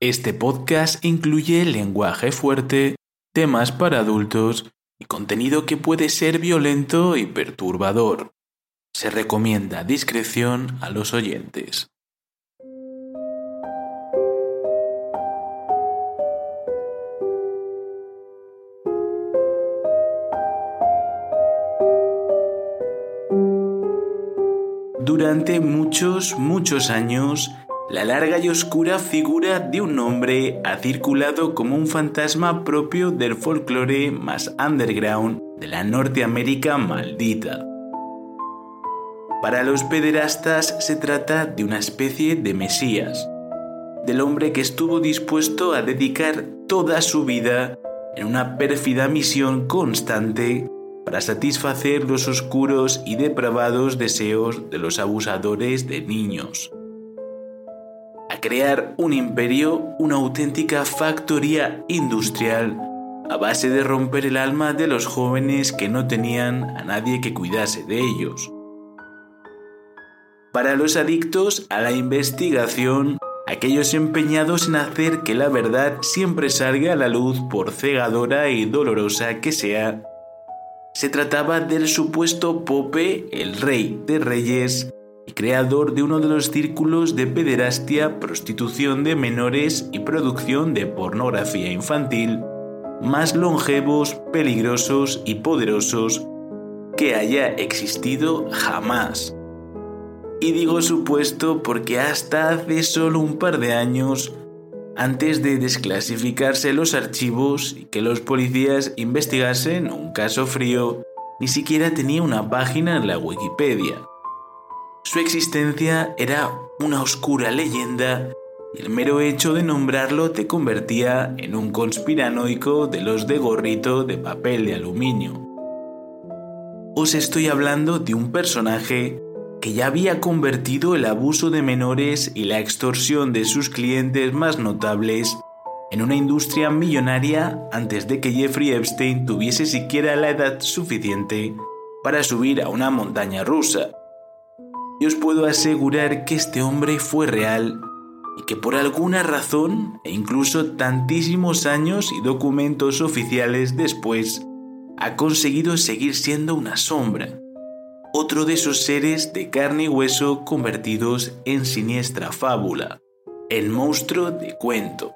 Este podcast incluye lenguaje fuerte, temas para adultos y contenido que puede ser violento y perturbador. Se recomienda discreción a los oyentes. Durante muchos, muchos años, la larga y oscura figura de un hombre ha circulado como un fantasma propio del folclore más underground de la Norteamérica maldita. Para los pederastas se trata de una especie de mesías, del hombre que estuvo dispuesto a dedicar toda su vida en una pérfida misión constante para satisfacer los oscuros y depravados deseos de los abusadores de niños crear un imperio, una auténtica factoría industrial a base de romper el alma de los jóvenes que no tenían a nadie que cuidase de ellos. Para los adictos a la investigación, aquellos empeñados en hacer que la verdad siempre salga a la luz por cegadora y dolorosa que sea, se trataba del supuesto Pope, el rey de reyes, y creador de uno de los círculos de pederastia, prostitución de menores y producción de pornografía infantil más longevos, peligrosos y poderosos que haya existido jamás. Y digo supuesto porque hasta hace solo un par de años, antes de desclasificarse los archivos y que los policías investigasen un caso frío, ni siquiera tenía una página en la Wikipedia. Su existencia era una oscura leyenda y el mero hecho de nombrarlo te convertía en un conspiranoico de los de gorrito de papel de aluminio. Os estoy hablando de un personaje que ya había convertido el abuso de menores y la extorsión de sus clientes más notables en una industria millonaria antes de que Jeffrey Epstein tuviese siquiera la edad suficiente para subir a una montaña rusa. Y os puedo asegurar que este hombre fue real y que por alguna razón, e incluso tantísimos años y documentos oficiales después, ha conseguido seguir siendo una sombra. Otro de esos seres de carne y hueso convertidos en siniestra fábula, el monstruo de cuento.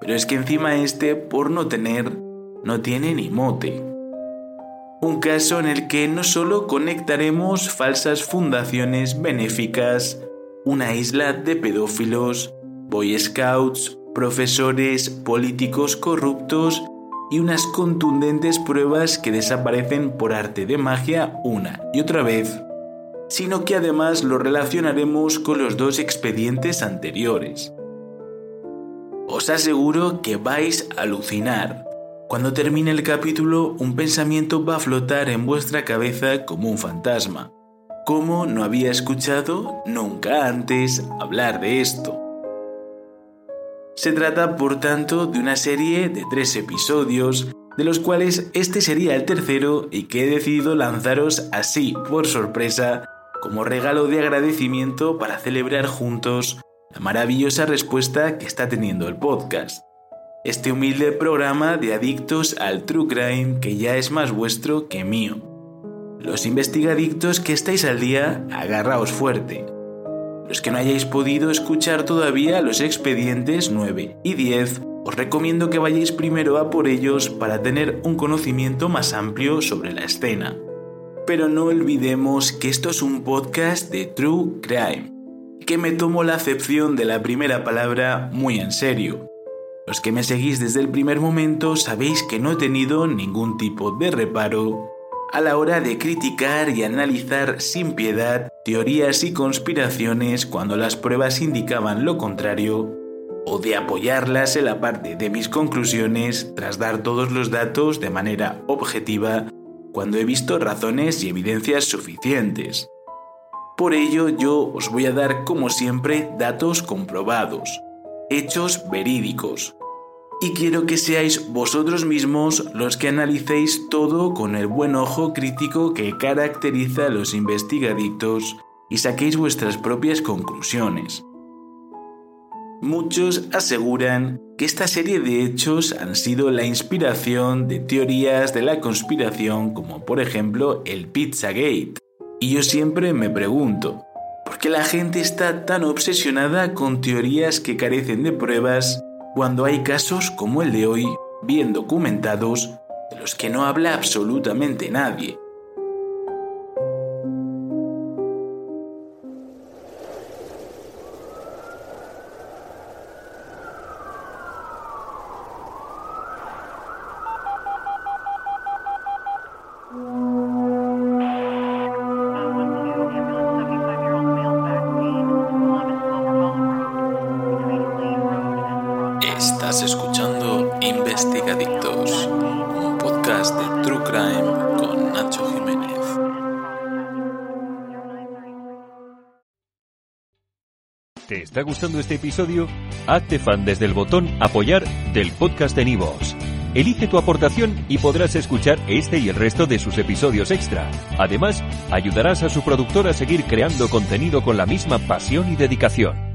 Pero es que encima este, por no tener, no tiene ni mote. Un caso en el que no solo conectaremos falsas fundaciones benéficas, una isla de pedófilos, boy scouts, profesores, políticos corruptos y unas contundentes pruebas que desaparecen por arte de magia una y otra vez, sino que además lo relacionaremos con los dos expedientes anteriores. Os aseguro que vais a alucinar. Cuando termine el capítulo, un pensamiento va a flotar en vuestra cabeza como un fantasma. ¿Cómo no había escuchado nunca antes hablar de esto? Se trata, por tanto, de una serie de tres episodios, de los cuales este sería el tercero y que he decidido lanzaros así, por sorpresa, como regalo de agradecimiento para celebrar juntos la maravillosa respuesta que está teniendo el podcast. Este humilde programa de adictos al true crime que ya es más vuestro que mío. Los investigadictos que estáis al día, agarraos fuerte. Los que no hayáis podido escuchar todavía los expedientes 9 y 10, os recomiendo que vayáis primero a por ellos para tener un conocimiento más amplio sobre la escena. Pero no olvidemos que esto es un podcast de True Crime, que me tomo la acepción de la primera palabra muy en serio. Los que me seguís desde el primer momento sabéis que no he tenido ningún tipo de reparo a la hora de criticar y analizar sin piedad teorías y conspiraciones cuando las pruebas indicaban lo contrario, o de apoyarlas en la parte de mis conclusiones tras dar todos los datos de manera objetiva cuando he visto razones y evidencias suficientes. Por ello yo os voy a dar como siempre datos comprobados, hechos verídicos, y quiero que seáis vosotros mismos los que analicéis todo con el buen ojo crítico que caracteriza a los investigadictos y saquéis vuestras propias conclusiones. Muchos aseguran que esta serie de hechos han sido la inspiración de teorías de la conspiración como por ejemplo el Pizzagate. Y yo siempre me pregunto, ¿por qué la gente está tan obsesionada con teorías que carecen de pruebas cuando hay casos como el de hoy, bien documentados, de los que no habla absolutamente nadie. Investigadictos, un podcast de True Crime con Nacho Jiménez. ¿Te está gustando este episodio? Hazte fan desde el botón Apoyar del podcast de Nivos. Elige tu aportación y podrás escuchar este y el resto de sus episodios extra. Además, ayudarás a su productor a seguir creando contenido con la misma pasión y dedicación.